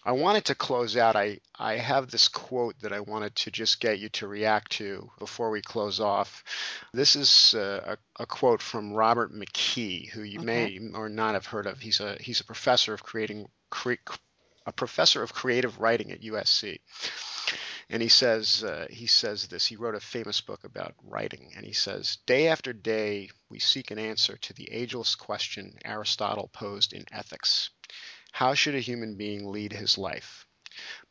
I wanted to close out. I, I have this quote that I wanted to just get you to react to before we close off. This is uh, a, a quote from Robert McKee, who you Okay. may or not have heard of. He's a he's a professor of creating cre- a professor of creative writing at USC. And he says uh, he says this. He wrote a famous book about writing, and he says, "Day after day, we seek an answer to the ageless question Aristotle posed in Ethics: How should a human being lead his life?"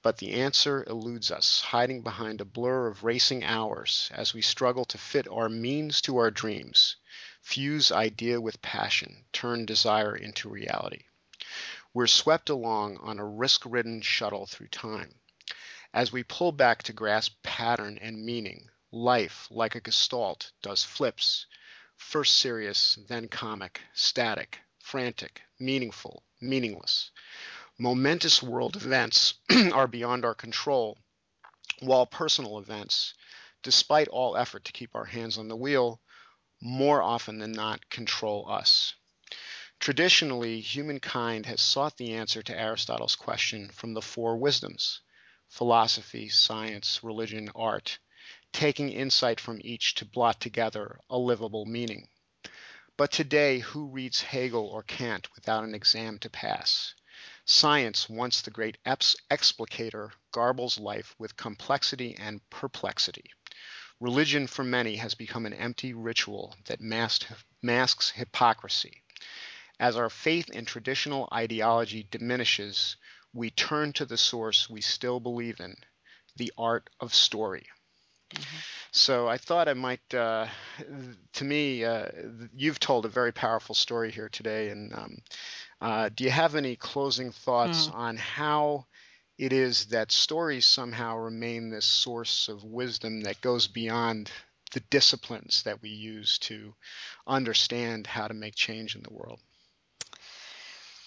But the answer eludes us, hiding behind a blur of racing hours as we struggle to fit our means to our dreams, fuse idea with passion, turn desire into reality. We're swept along on a risk-ridden shuttle through time. As we pull back to grasp pattern and meaning, life, like a gestalt, does flips, first serious, then comic, static, frantic, meaningful, meaningless. Momentous world events are beyond our control, while personal events, despite all effort to keep our hands on the wheel, more often than not control us. Traditionally, humankind has sought the answer to Aristotle's question from the four wisdoms philosophy, science, religion, art, taking insight from each to blot together a livable meaning. But today, who reads Hegel or Kant without an exam to pass? Science, once the great explicator, garbles life with complexity and perplexity. Religion for many has become an empty ritual that masks hypocrisy. As our faith in traditional ideology diminishes, we turn to the source we still believe in, the art of story. Mm-hmm. So I thought I might, uh, to me, uh, you've told a very powerful story here today. And um, uh, do you have any closing thoughts mm. on how it is that stories somehow remain this source of wisdom that goes beyond the disciplines that we use to understand how to make change in the world?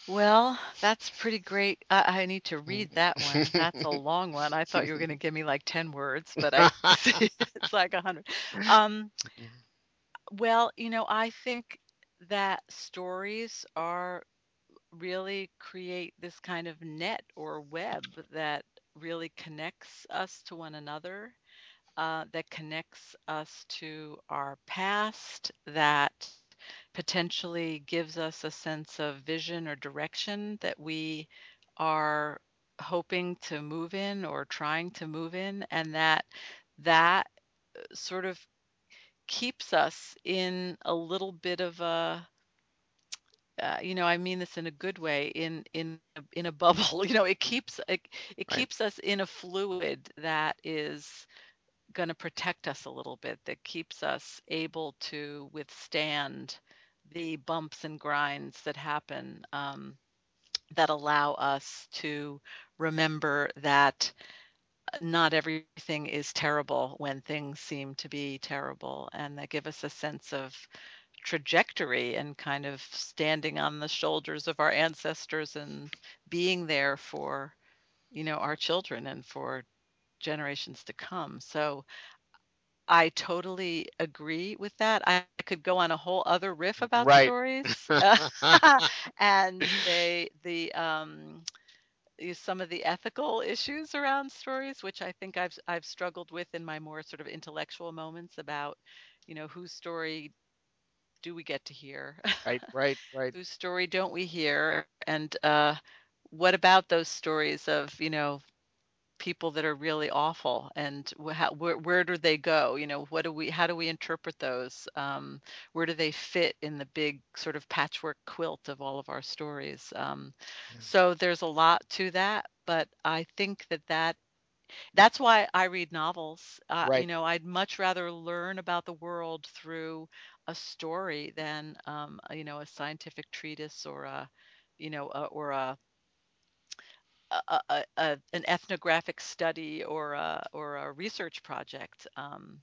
Well, that's pretty great. I, I need to read that one. That's a long one. I thought you were going to give me like 10 words, but I it's like a 100. Um, well, you know, I think that stories are really create this kind of net or web that really connects us to one another, uh, that connects us to our past, that potentially gives us a sense of vision or direction that we are hoping to move in or trying to move in and that that uh, sort of keeps us in a little bit of a uh, you know i mean this in a good way in in in a bubble you know it keeps it, it right. keeps us in a fluid that is going to protect us a little bit that keeps us able to withstand the bumps and grinds that happen um, that allow us to remember that uh, not everything is terrible when things seem to be terrible and that give us a sense of trajectory and kind of standing on the shoulders of our ancestors and being there for you know our children and for generations to come. So I totally agree with that. I could go on a whole other riff about right. stories and they the um some of the ethical issues around stories, which I think I've I've struggled with in my more sort of intellectual moments about, you know, whose story do we get to hear? Right, right, right. whose story don't we hear? And uh, what about those stories of, you know, people that are really awful and how, where, where do they go you know what do we how do we interpret those um, where do they fit in the big sort of patchwork quilt of all of our stories um, yeah. so there's a lot to that but i think that that that's why i read novels uh, right. you know i'd much rather learn about the world through a story than um, you know a scientific treatise or a you know a, or a a, a, an ethnographic study or a, or a research project. Um,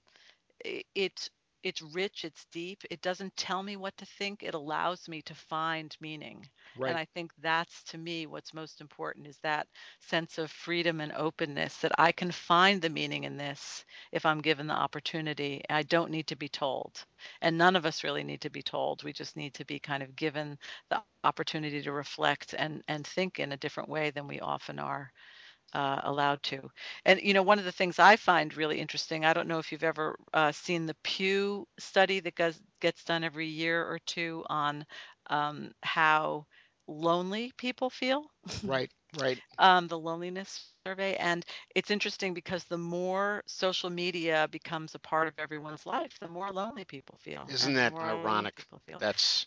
it it's rich, it's deep. It doesn't tell me what to think. It allows me to find meaning. Right. And I think that's to me what's most important is that sense of freedom and openness that I can find the meaning in this if I'm given the opportunity. I don't need to be told. And none of us really need to be told. We just need to be kind of given the opportunity to reflect and and think in a different way than we often are uh, allowed to. And you know, one of the things I find really interesting, I don't know if you've ever uh, seen the Pew study that goes, gets done every year or two on um, how lonely people feel. Right, right. um, the loneliness survey. And it's interesting because the more social media becomes a part of everyone's life, the more lonely people feel. Isn't that ironic? That's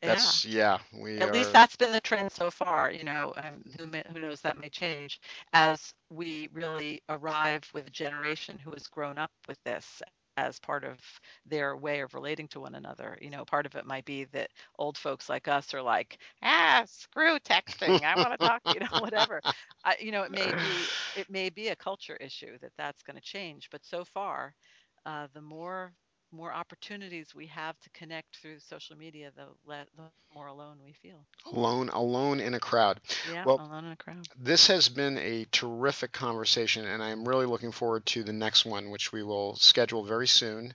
that's yeah. yeah we At are... least that's been the trend so far. You know, um, who may, who knows that may change as we really arrive with a generation who has grown up with this as part of their way of relating to one another. You know, part of it might be that old folks like us are like, ah, screw texting. I want to talk. You know, whatever. I, you know, it may be it may be a culture issue that that's going to change. But so far, uh, the more more opportunities we have to connect through social media, the, le- the more alone we feel. Alone, alone in a crowd. Yeah, well, alone in a crowd. This has been a terrific conversation, and I'm really looking forward to the next one, which we will schedule very soon.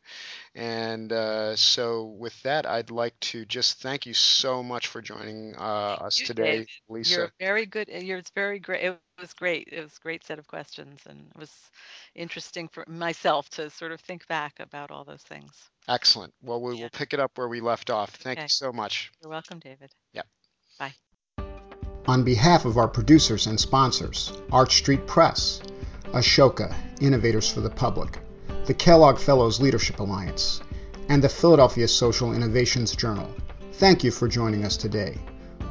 And uh, so, with that, I'd like to just thank you so much for joining uh, us you, today, David. Lisa. You're very good. You're very great. It was great. It was a great set of questions, and it was interesting for myself to sort of think back about all those things. Excellent. Well, we yeah. will pick it up where we left off. Thank okay. you so much. You're welcome, David. Yep. Bye. On behalf of our producers and sponsors, Arch Street Press, Ashoka, Innovators for the Public, the Kellogg Fellows Leadership Alliance, and the Philadelphia Social Innovations Journal, thank you for joining us today.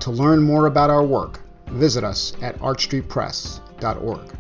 To learn more about our work, visit us at archstreetpress.org.